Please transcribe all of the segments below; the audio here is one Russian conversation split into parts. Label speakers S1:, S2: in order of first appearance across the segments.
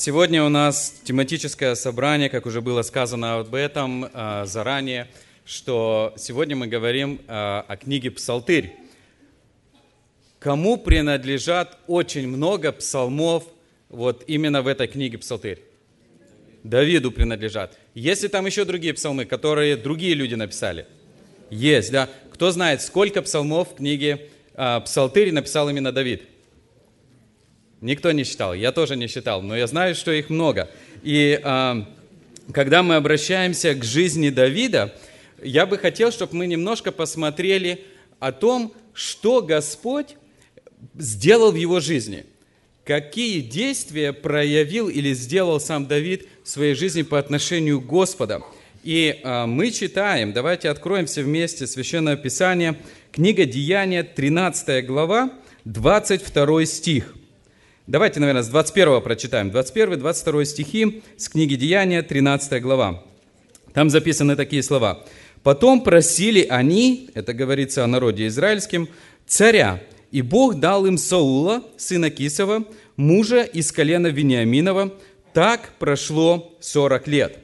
S1: Сегодня у нас тематическое собрание, как уже было сказано об этом а, заранее, что сегодня мы говорим а, о книге «Псалтырь». Кому принадлежат очень много псалмов вот именно в этой книге «Псалтырь»? Давиду принадлежат. Есть ли там еще другие псалмы, которые другие люди написали? Есть, да. Кто знает, сколько псалмов в книге а, «Псалтырь» написал именно Давид? Никто не считал, я тоже не считал, но я знаю, что их много. И э, когда мы обращаемся к жизни Давида, я бы хотел, чтобы мы немножко посмотрели о том, что Господь сделал в его жизни. Какие действия проявил или сделал сам Давид в своей жизни по отношению к Господу. И э, мы читаем, давайте откроем все вместе Священное Писание, книга Деяния, 13 глава, 22 стих. Давайте, наверное, с 21 прочитаем. 21-22 стихи с книги Деяния, 13 глава. Там записаны такие слова. «Потом просили они, это говорится о народе израильском, царя, и Бог дал им Саула, сына Кисова, мужа из колена Вениаминова. Так прошло 40 лет.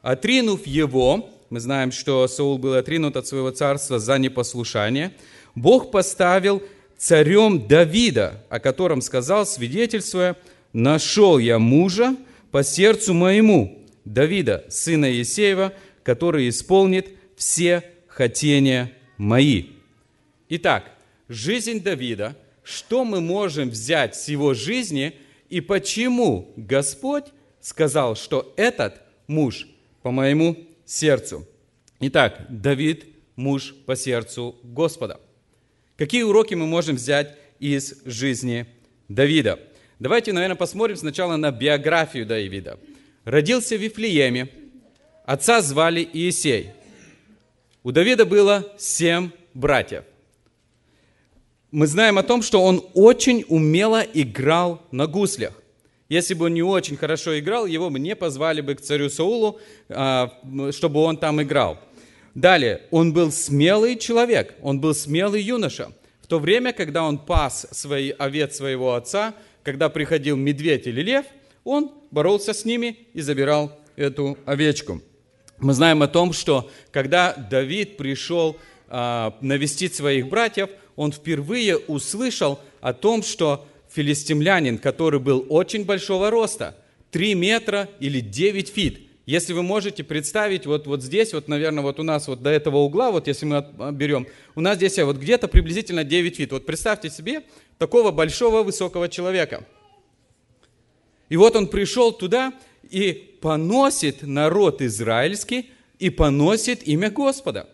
S1: Отринув его, мы знаем, что Саул был отринут от своего царства за непослушание, Бог поставил царем Давида, о котором сказал, свидетельствуя, «Нашел я мужа по сердцу моему, Давида, сына Есеева, который исполнит все хотения мои». Итак, жизнь Давида, что мы можем взять с его жизни и почему Господь сказал, что этот муж по моему сердцу. Итак, Давид – муж по сердцу Господа – Какие уроки мы можем взять из жизни Давида? Давайте, наверное, посмотрим сначала на биографию Давида. Родился в Вифлееме, отца звали Иисей. У Давида было семь братьев. Мы знаем о том, что он очень умело играл на гуслях. Если бы он не очень хорошо играл, его бы не позвали бы к царю Саулу, а, чтобы он там играл. Далее, он был смелый человек, он был смелый юноша. То время, когда он пас свои, овец своего отца, когда приходил медведь или лев, он боролся с ними и забирал эту овечку. Мы знаем о том, что когда Давид пришел а, навестить своих братьев, он впервые услышал о том, что филистимлянин, который был очень большого роста, 3 метра или 9 feet – если вы можете представить, вот, вот здесь, вот, наверное, вот у нас вот до этого угла, вот если мы берем, у нас здесь вот где-то приблизительно 9 feet. Вот представьте себе такого большого высокого человека. И вот он пришел туда и поносит народ израильский и поносит имя Господа.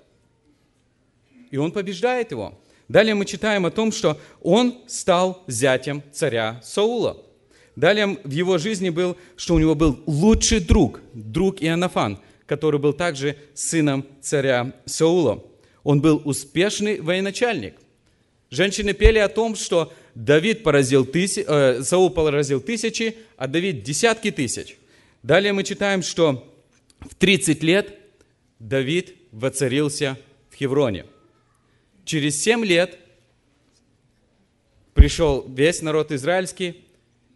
S1: И он побеждает его. Далее мы читаем о том, что он стал зятем царя Саула. Далее в его жизни был, что у него был лучший друг, друг Иоаннафан, который был также сыном царя Саула. Он был успешный военачальник. Женщины пели о том, что Давид поразил тысячи, э, Саул поразил тысячи, а Давид десятки тысяч. Далее мы читаем, что в 30 лет Давид воцарился в Хевроне. Через 7 лет пришел весь народ израильский,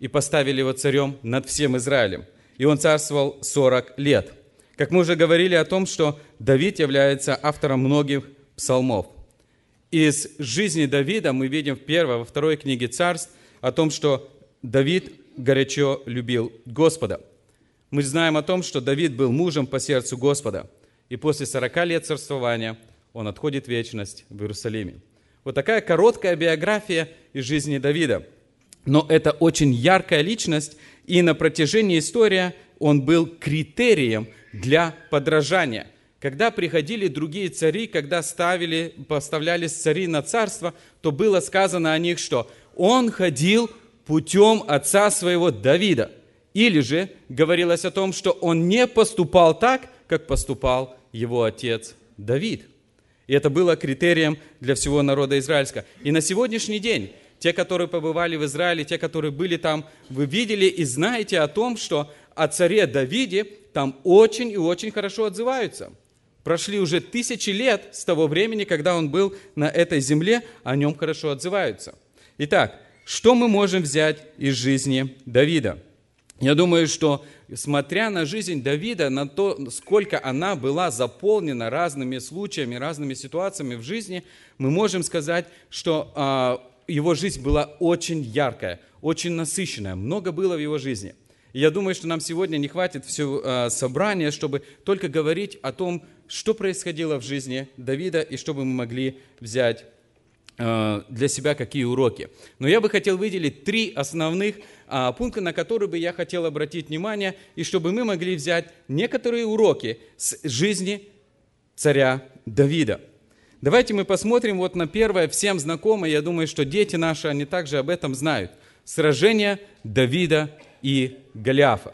S1: и поставили его царем над всем Израилем. И он царствовал 40 лет. Как мы уже говорили о том, что Давид является автором многих псалмов. Из жизни Давида мы видим в первой, во второй книге царств о том, что Давид горячо любил Господа. Мы знаем о том, что Давид был мужем по сердцу Господа, и после 40 лет царствования он отходит в вечность в Иерусалиме. Вот такая короткая биография из жизни Давида – но это очень яркая личность, и на протяжении истории он был критерием для подражания. Когда приходили другие цари, когда ставили, поставлялись цари на царство, то было сказано о них, что он ходил путем отца своего Давида. Или же говорилось о том, что он не поступал так, как поступал его отец Давид. И это было критерием для всего народа израильского. И на сегодняшний день те, которые побывали в Израиле, те, которые были там, вы видели и знаете о том, что о царе Давиде там очень и очень хорошо отзываются. Прошли уже тысячи лет с того времени, когда он был на этой земле, о нем хорошо отзываются. Итак, что мы можем взять из жизни Давида? Я думаю, что смотря на жизнь Давида, на то, сколько она была заполнена разными случаями, разными ситуациями в жизни, мы можем сказать, что а, его жизнь была очень яркая, очень насыщенная, много было в его жизни. И я думаю, что нам сегодня не хватит все а, собрания, чтобы только говорить о том, что происходило в жизни Давида и чтобы мы могли взять а, для себя какие уроки. Но я бы хотел выделить три основных а, пункты, на которые бы я хотел обратить внимание, и чтобы мы могли взять некоторые уроки с жизни царя Давида. Давайте мы посмотрим вот на первое, всем знакомое, я думаю, что дети наши, они также об этом знают. Сражение Давида и Голиафа.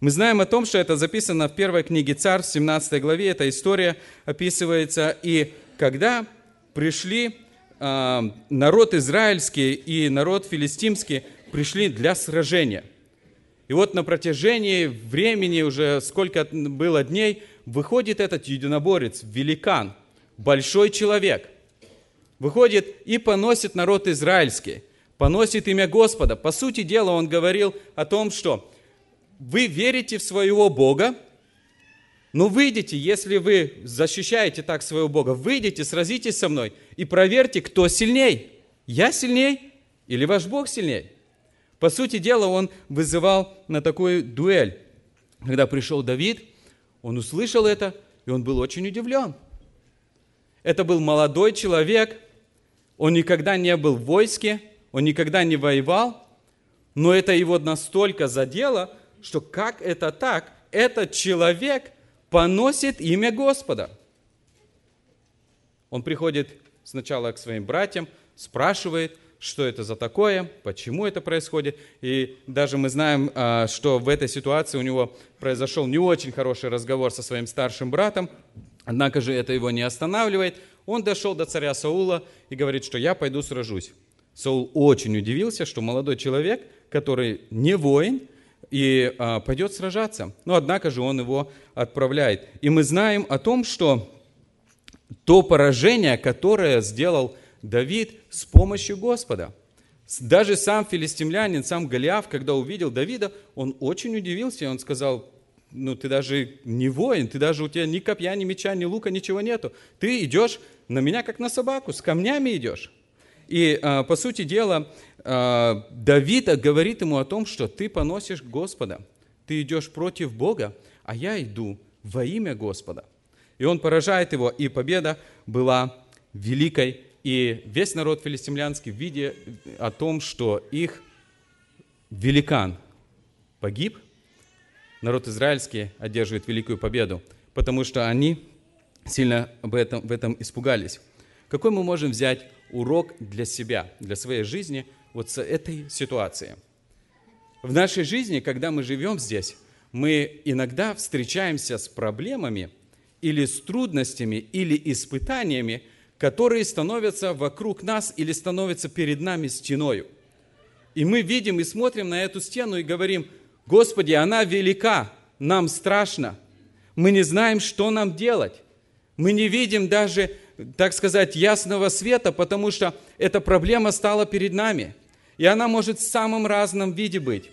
S1: Мы знаем о том, что это записано в первой книге Царь, в 17 главе, эта история описывается. И когда пришли э, народ израильский и народ филистимский пришли для сражения. И вот на протяжении времени, уже сколько было дней, выходит этот единоборец, великан, большой человек. Выходит и поносит народ израильский, поносит имя Господа. По сути дела, он говорил о том, что вы верите в своего Бога, но выйдите, если вы защищаете так своего Бога, выйдите, сразитесь со мной и проверьте, кто сильней. Я сильней или ваш Бог сильней? По сути дела, он вызывал на такую дуэль. Когда пришел Давид, он услышал это, и он был очень удивлен. Это был молодой человек, он никогда не был в войске, он никогда не воевал, но это его настолько задело, что как это так? Этот человек поносит имя Господа. Он приходит сначала к своим братьям, спрашивает – что это за такое, почему это происходит. И даже мы знаем, а, что в этой ситуации у него произошел не очень хороший разговор со своим старшим братом, однако же это его не останавливает. Он дошел до царя Саула и говорит, что я пойду сражусь. Саул очень удивился, что молодой человек, который не воин, и а, пойдет сражаться. Но однако же он его отправляет. И мы знаем о том, что то поражение, которое сделал Давид с помощью Господа. Даже сам филистимлянин, сам Голиаф, когда увидел Давида, он очень удивился, и он сказал, ну ты даже не воин, ты даже у тебя ни копья, ни меча, ни лука, ничего нету. Ты идешь на меня, как на собаку, с камнями идешь. И, а, по сути дела, а, Давид говорит ему о том, что ты поносишь Господа, ты идешь против Бога, а я иду во имя Господа. И он поражает его, и победа была великой и весь народ филистимлянский, видя о том, что их великан погиб, народ израильский одерживает великую победу, потому что они сильно об этом, в этом испугались. Какой мы можем взять урок для себя, для своей жизни вот с этой ситуации? В нашей жизни, когда мы живем здесь, мы иногда встречаемся с проблемами или с трудностями, или испытаниями, которые становятся вокруг нас или становятся перед нами стеною. И мы видим и смотрим на эту стену и говорим, Господи, она велика, нам страшно, мы не знаем, что нам делать. Мы не видим даже, так сказать, ясного света, потому что эта проблема стала перед нами. И она может в самом разном виде быть.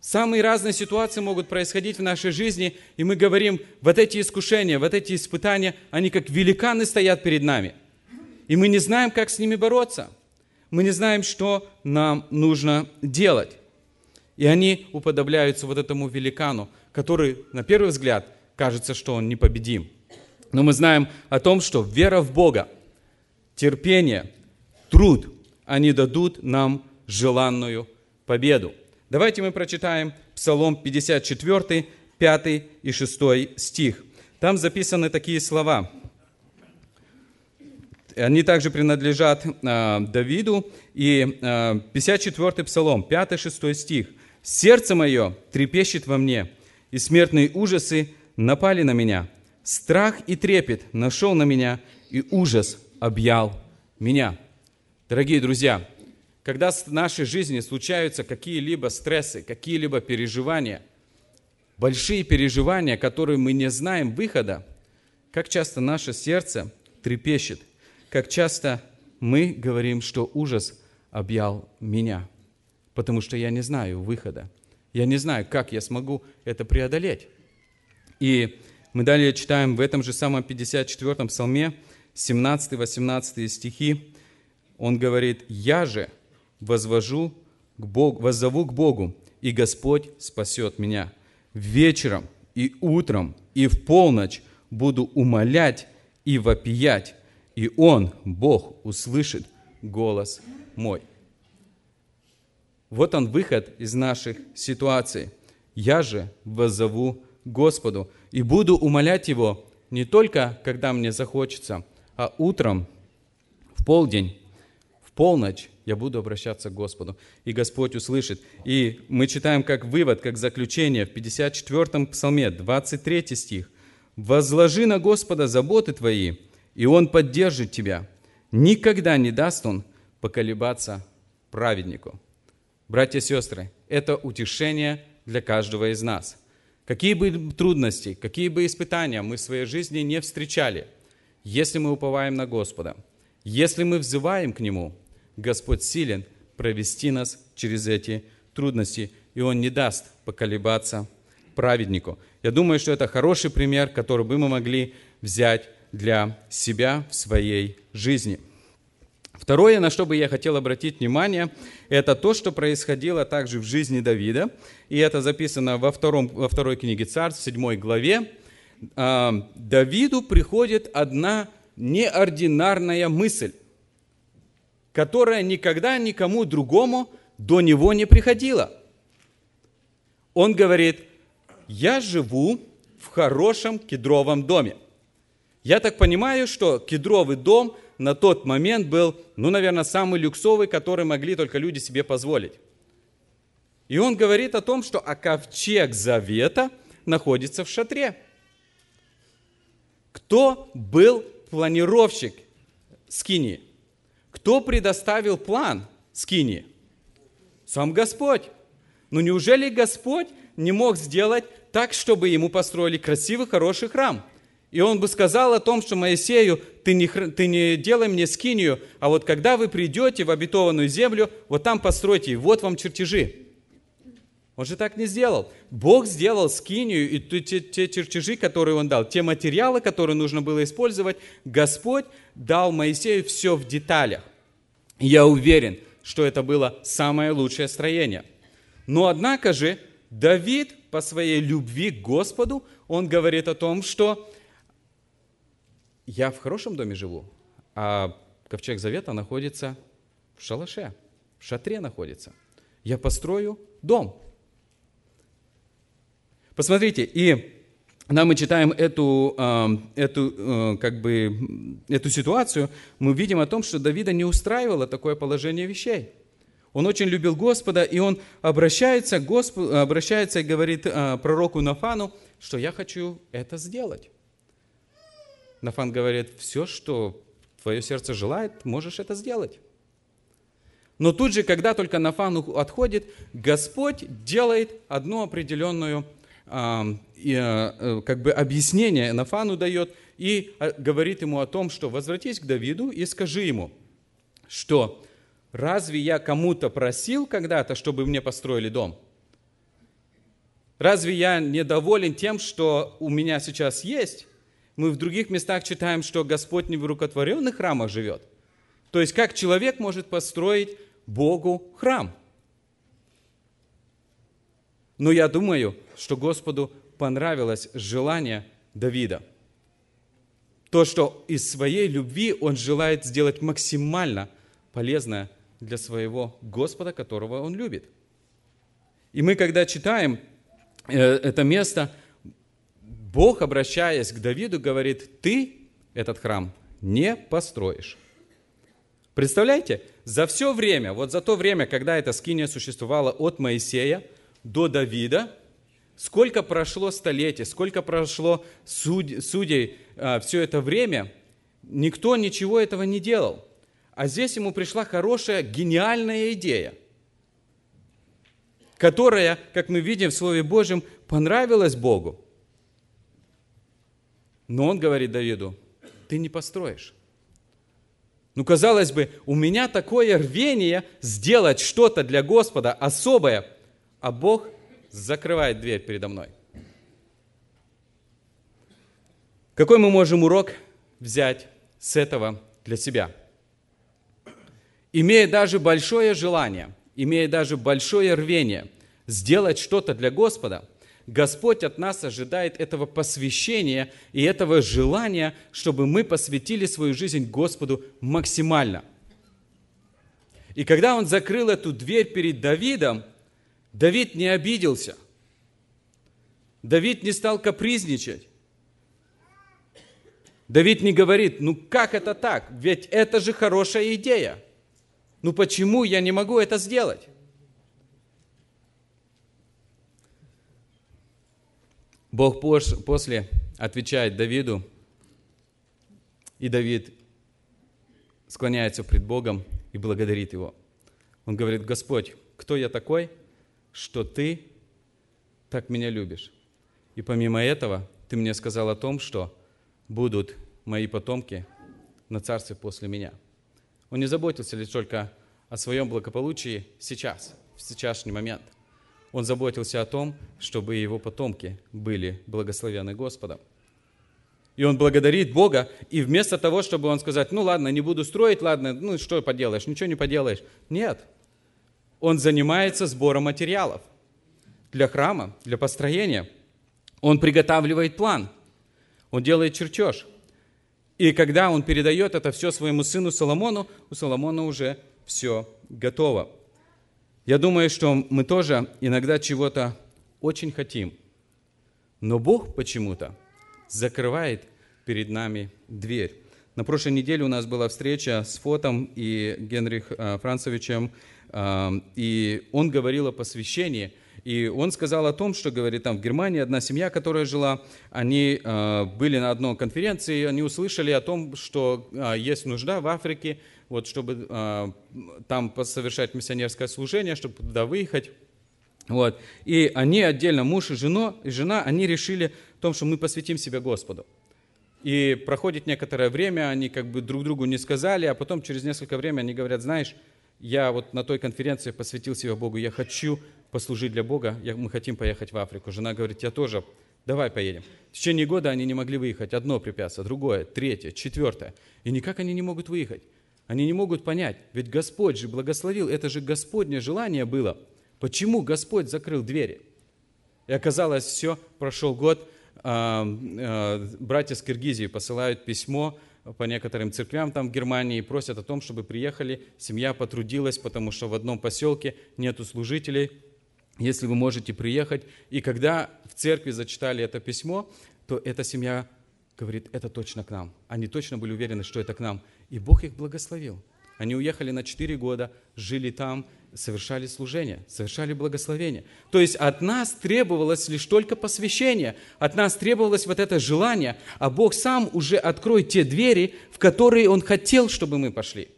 S1: Самые разные ситуации могут происходить в нашей жизни, и мы говорим, вот эти искушения, вот эти испытания, они как великаны стоят перед нами. И мы не знаем, как с ними бороться. Мы не знаем, что нам нужно делать. И они уподобляются вот этому великану, который, на первый взгляд, кажется, что он непобедим. Но мы знаем о том, что вера в Бога, терпение, труд, они дадут нам желанную победу. Давайте мы прочитаем Псалом 54, 5 и 6 стих. Там записаны такие слова. Они также принадлежат э, Давиду. И э, 54 Псалом, 5-6 стих. «Сердце мое трепещет во мне, и смертные ужасы напали на меня. Страх и трепет нашел на меня, и ужас объял меня». Дорогие друзья, когда в нашей жизни случаются какие-либо стрессы, какие-либо переживания, большие переживания, которые мы не знаем выхода, как часто наше сердце трепещет, как часто мы говорим, что ужас объял меня, потому что я не знаю выхода. Я не знаю, как я смогу это преодолеть. И мы далее читаем в этом же самом 54-м псалме, 17-18 стихи. Он говорит, «Я же возвожу к Богу, воззову к Богу, и Господь спасет меня. Вечером и утром и в полночь буду умолять и вопиять, и Он, Бог, услышит голос мой». Вот он выход из наших ситуаций. Я же воззову Господу и буду умолять Его не только, когда мне захочется, а утром, в полдень, в полночь я буду обращаться к Господу, и Господь услышит. И мы читаем как вывод, как заключение в 54-м псалме, 23 стих. «Возложи на Господа заботы твои, и Он поддержит тебя. Никогда не даст Он поколебаться праведнику». Братья и сестры, это утешение для каждого из нас. Какие бы трудности, какие бы испытания мы в своей жизни не встречали, если мы уповаем на Господа, если мы взываем к Нему, Господь силен провести нас через эти трудности, и Он не даст поколебаться праведнику. Я думаю, что это хороший пример, который бы мы могли взять для себя в своей жизни – Второе, на что бы я хотел обратить внимание, это то, что происходило также в жизни Давида. И это записано во, втором, во второй книге Царств, седьмой главе. А, Давиду приходит одна неординарная мысль, которая никогда никому другому до него не приходила. Он говорит, я живу в хорошем кедровом доме. Я так понимаю, что кедровый дом – на тот момент был, ну, наверное, самый люксовый, который могли только люди себе позволить. И он говорит о том, что а ковчег завета находится в шатре. Кто был планировщик скини? Кто предоставил план скини? Сам Господь. Но неужели Господь не мог сделать так, чтобы ему построили красивый, хороший храм? И он бы сказал о том, что Моисею, ты не, ты не делай мне скинию, а вот когда вы придете в обетованную землю, вот там постройте, вот вам чертежи. Он же так не сделал. Бог сделал скинию, и те, те чертежи, которые он дал, те материалы, которые нужно было использовать, Господь дал Моисею все в деталях. Я уверен, что это было самое лучшее строение. Но однако же Давид по своей любви к Господу, он говорит о том, что я в хорошем доме живу, а ковчег завета находится в шалаше, в шатре находится. Я построю дом. Посмотрите, и когда мы читаем эту, эту, э, как бы, эту ситуацию, мы видим о том, что Давида не устраивало такое положение вещей. Он очень любил Господа, и он обращается, Господу, обращается и говорит э, пророку Нафану, что я хочу это сделать. Нафан говорит, все, что твое сердце желает, можешь это сделать. Но тут же, когда только Нафан отходит, Господь делает одну определенную э, э, как бы объяснение Нафану дает и а, говорит ему о том, что возвратись к Давиду и скажи ему, что разве я кому-то просил когда-то, чтобы мне построили дом? Разве я недоволен тем, что у меня сейчас есть? Мы в других местах читаем, что Господь не в рукотворенных храмах живет. То есть как человек может построить Богу храм? Но я думаю, что Господу понравилось желание Давида. То, что из своей любви он желает сделать максимально полезное для своего Господа, которого он любит. И мы, когда читаем э, это место, Бог, обращаясь к Давиду, говорит, ты этот храм не построишь. Представляете, за все время, вот за то время, когда эта скиния существовала от Моисея до Давида, сколько прошло столетий, сколько прошло суд, судей а, все это время, никто ничего этого не делал. А здесь ему пришла хорошая, гениальная идея, которая, как мы видим в Слове Божьем, понравилась Богу. Но он говорит Давиду, ты не построишь. Ну, казалось бы, у меня такое рвение сделать что-то для Господа особое, а Бог закрывает дверь передо мной. Какой мы можем урок взять с этого для себя? Имея даже большое желание, имея даже большое рвение сделать что-то для Господа, Господь от нас ожидает этого посвящения и этого желания, чтобы мы посвятили свою жизнь Господу максимально. И когда он закрыл эту дверь перед Давидом, Давид не обиделся. Давид не стал капризничать. Давид не говорит, ну как это так? Ведь это же хорошая идея. Ну почему я не могу это сделать? Бог после отвечает Давиду, и Давид склоняется пред Богом и благодарит Его. Он говорит, Господь, кто я такой, что Ты так меня любишь? И помимо этого, Ты мне сказал о том, что будут мои потомки на царстве после меня. Он не заботился лишь только о своем благополучии сейчас, в сейчасшний момент – он заботился о том, чтобы его потомки были благословены Господом. И он благодарит Бога, и вместо того, чтобы он сказать, ну ладно, не буду строить, ладно, ну что поделаешь, ничего не поделаешь. Нет. Он занимается сбором материалов для храма, для построения. Он приготавливает план, он делает чертеж. И когда он передает это все своему сыну Соломону, у Соломона уже все готово. Я думаю, что мы тоже иногда чего-то очень хотим, но Бог почему-то закрывает перед нами дверь. На прошлой неделе у нас была встреча с Фотом и Генрих э, Францевичем, э, и он говорил о посвящении, и он сказал о том, что, говорит, там в Германии одна семья, которая жила, они э, были на одной конференции, они услышали о том, что есть нужда в Африке вот, чтобы э, там совершать миссионерское служение, чтобы туда выехать. Вот. И они отдельно, муж и, жена, и жена, они решили о том, что мы посвятим себя Господу. И проходит некоторое время, они как бы друг другу не сказали, а потом через несколько времени они говорят, знаешь, я вот на той конференции посвятил себя Богу, я хочу послужить для Бога, я, мы хотим поехать в Африку. Жена говорит, я тоже, давай поедем. В течение года они не могли выехать. Одно препятствие, другое, третье, четвертое. И никак они не могут выехать. Они не могут понять, ведь Господь же благословил, это же Господнее желание было. Почему Господь закрыл двери? И оказалось, все, прошел год, а, а, братья с Киргизии посылают письмо по некоторым церквям там в Германии и просят о том, чтобы приехали, семья потрудилась, потому что в одном поселке нету служителей, если вы можете приехать. И когда в церкви зачитали это письмо, то эта семья говорит, это точно к нам. Они точно были уверены, что это к нам. И Бог их благословил. Они уехали на 4 года, жили там, совершали служение, совершали благословение. То есть от нас требовалось лишь только посвящение, от нас требовалось вот это желание, а Бог сам уже откроет те двери, в которые Он хотел, чтобы мы пошли.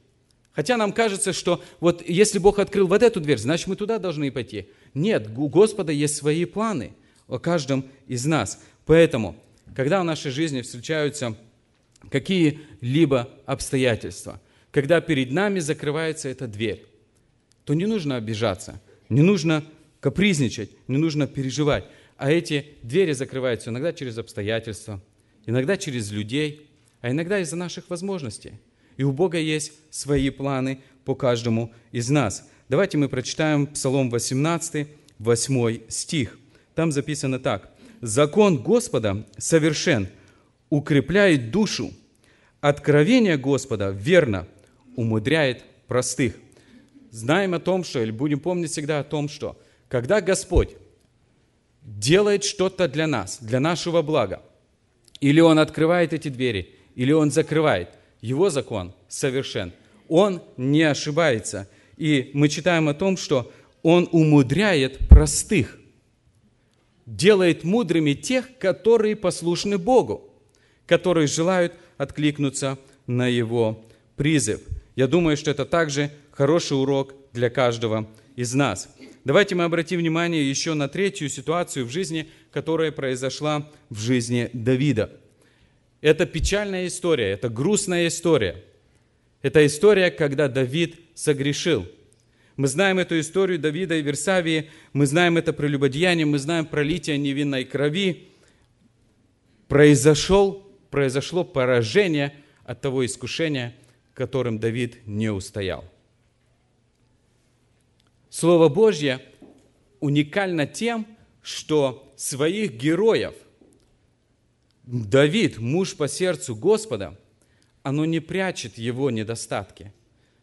S1: Хотя нам кажется, что вот если Бог открыл вот эту дверь, значит мы туда должны пойти. Нет, у Господа есть свои планы о каждом из нас. Поэтому, когда в нашей жизни встречаются какие-либо обстоятельства, когда перед нами закрывается эта дверь, то не нужно обижаться, не нужно капризничать, не нужно переживать. А эти двери закрываются иногда через обстоятельства, иногда через людей, а иногда из-за наших возможностей. И у Бога есть свои планы по каждому из нас. Давайте мы прочитаем Псалом 18, 8 стих. Там записано так. «Закон Господа совершен, укрепляет душу. Откровение Господа верно умудряет простых. Знаем о том, что, или будем помнить всегда о том, что когда Господь делает что-то для нас, для нашего блага, или Он открывает эти двери, или Он закрывает, Его закон совершен. Он не ошибается. И мы читаем о том, что Он умудряет простых, делает мудрыми тех, которые послушны Богу которые желают откликнуться на его призыв. Я думаю, что это также хороший урок для каждого из нас. Давайте мы обратим внимание еще на третью ситуацию в жизни, которая произошла в жизни Давида. Это печальная история, это грустная история. Это история, когда Давид согрешил. Мы знаем эту историю Давида и Версавии, мы знаем это прелюбодеяние, мы знаем пролитие невинной крови. Произошел, произошло поражение от того искушения, которым Давид не устоял. Слово Божье уникально тем, что своих героев Давид, муж по сердцу Господа, оно не прячет его недостатки.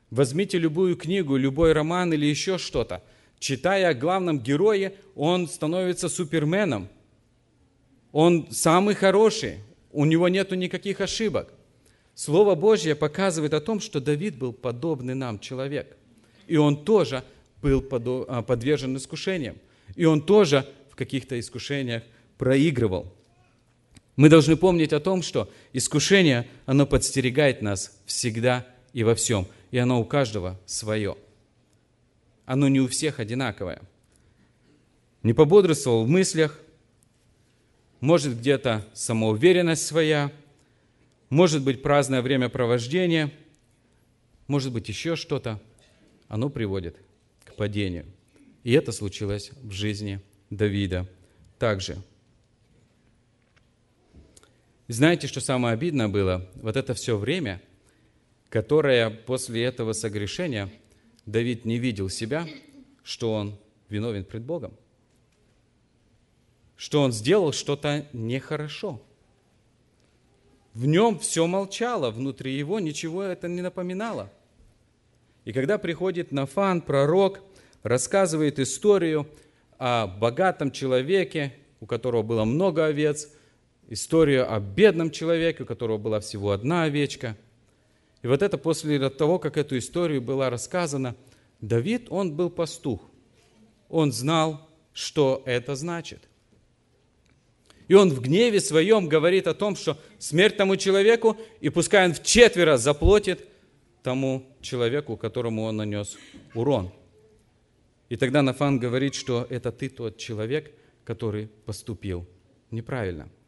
S1: Возьмите любую книгу, любой роман или еще что-то. Читая о главном герое, он становится суперменом. Он самый хороший, у него нет никаких ошибок. Слово Божье показывает о том, что Давид был подобный нам человек. И он тоже был а, подвержен искушениям. И он тоже в каких-то искушениях проигрывал. Мы должны помнить о том, что искушение, оно подстерегает нас всегда и во всем. И оно у каждого свое. Оно не у всех одинаковое. Не пободрствовал в мыслях, может где-то самоуверенность своя, может быть праздное времяпровождение, может быть еще что-то. Оно приводит к падению. И это случилось в жизни Давида также – знаете, что самое обидное было? Вот это все время, которое после этого согрешения Давид не видел себя, что он виновен пред Богом, что он сделал что-то нехорошо. В нем все молчало, внутри его ничего это не напоминало. И когда приходит Нафан, пророк, рассказывает историю о богатом человеке, у которого было много овец – историю о бедном человеке, у которого была всего одна овечка. И вот это после того, как эту историю была рассказана, Давид, он был пастух. Он знал, что это значит. И он в гневе своем говорит о том, что смерть тому человеку, и пускай он в четверо заплатит тому человеку, которому он нанес урон. И тогда Нафан говорит, что это ты тот человек, который поступил неправильно –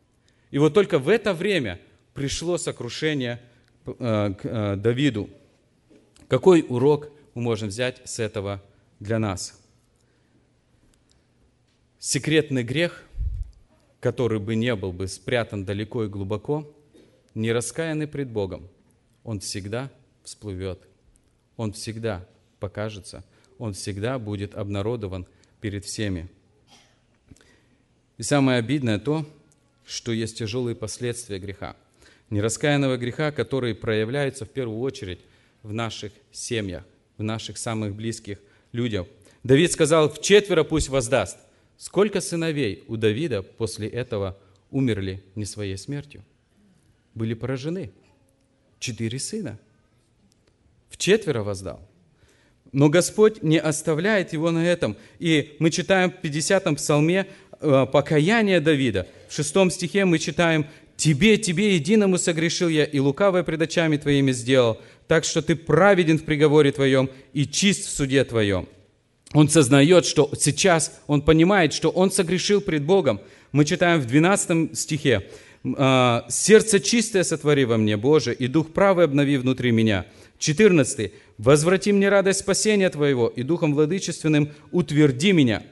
S1: и вот только в это время пришло сокрушение э, к э, Давиду. Какой урок мы можем взять с этого для нас? Секретный грех, который бы не был бы спрятан далеко и глубоко, не раскаянный пред Богом, он всегда всплывет, он всегда покажется, он всегда будет обнародован перед всеми. И самое обидное то, что есть тяжелые последствия греха. Нераскаянного греха, который проявляется в первую очередь в наших семьях, в наших самых близких людях. Давид сказал, в четверо пусть воздаст. Сколько сыновей у Давида после этого умерли не своей смертью? Были поражены. Четыре сына. В четверо воздал. Но Господь не оставляет его на этом. И мы читаем в 50-м псалме Э, покаяние Давида. В шестом стихе мы читаем «Тебе, тебе единому согрешил я, и лукавое пред очами твоими сделал, так что ты праведен в приговоре твоем и чист в суде твоем». Он сознает, что сейчас он понимает, что он согрешил пред Богом. Мы читаем в 12 стихе «А, «Сердце чистое сотвори во мне, Боже, и дух правый обнови внутри меня». 14. «Возврати мне радость спасения Твоего, и духом владычественным утверди меня».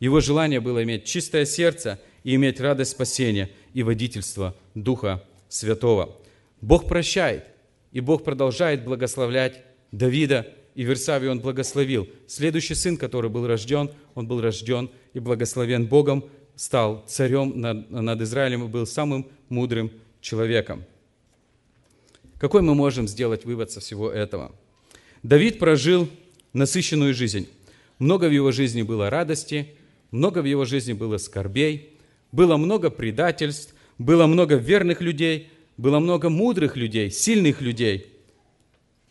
S1: Его желание было иметь чистое сердце и иметь радость спасения и водительство Духа Святого. Бог прощает, и Бог продолжает благословлять Давида, и Версавию он благословил. Следующий сын, который был рожден, он был рожден и благословен Богом, стал царем над, над Израилем и был самым мудрым человеком. Какой мы можем сделать вывод со всего этого? Давид прожил насыщенную жизнь. Много в его жизни было радости, много в его жизни было скорбей, было много предательств, было много верных людей, было много мудрых людей, сильных людей.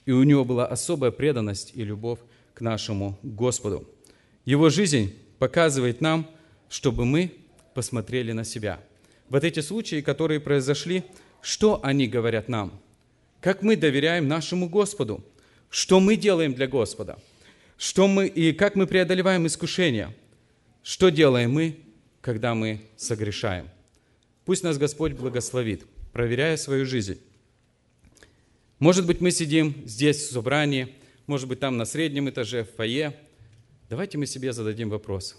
S1: И у него была особая преданность и любовь к нашему Господу. Его жизнь показывает нам, чтобы мы посмотрели на себя. Вот эти случаи, которые произошли, что они говорят нам? Как мы доверяем нашему Господу? Что мы делаем для Господа? Что мы, и как мы преодолеваем искушения – что делаем мы, когда мы согрешаем? Пусть нас Господь благословит, проверяя свою жизнь. Может быть, мы сидим здесь в собрании, может быть, там на среднем этаже, в фойе. Давайте мы себе зададим вопрос.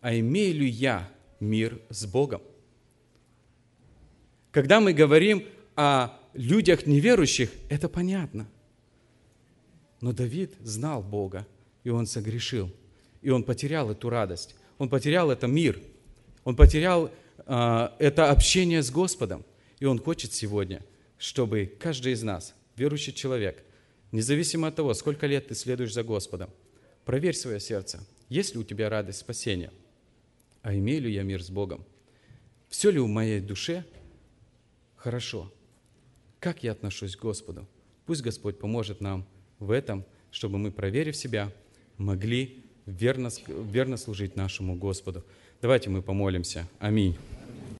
S1: А имею ли я мир с Богом? Когда мы говорим о людях неверующих, это понятно. Но Давид знал Бога, и он согрешил. И он потерял эту радость. Он потерял это мир. Он потерял э, это общение с Господом. И он хочет сегодня, чтобы каждый из нас, верующий человек, независимо от того, сколько лет ты следуешь за Господом, проверь свое сердце. Есть ли у тебя радость спасения? А имею ли я мир с Богом? Все ли в моей душе хорошо? Как я отношусь к Господу? Пусть Господь поможет нам в этом, чтобы мы, проверив себя, могли верно, верно служить нашему Господу. Давайте мы помолимся. Аминь.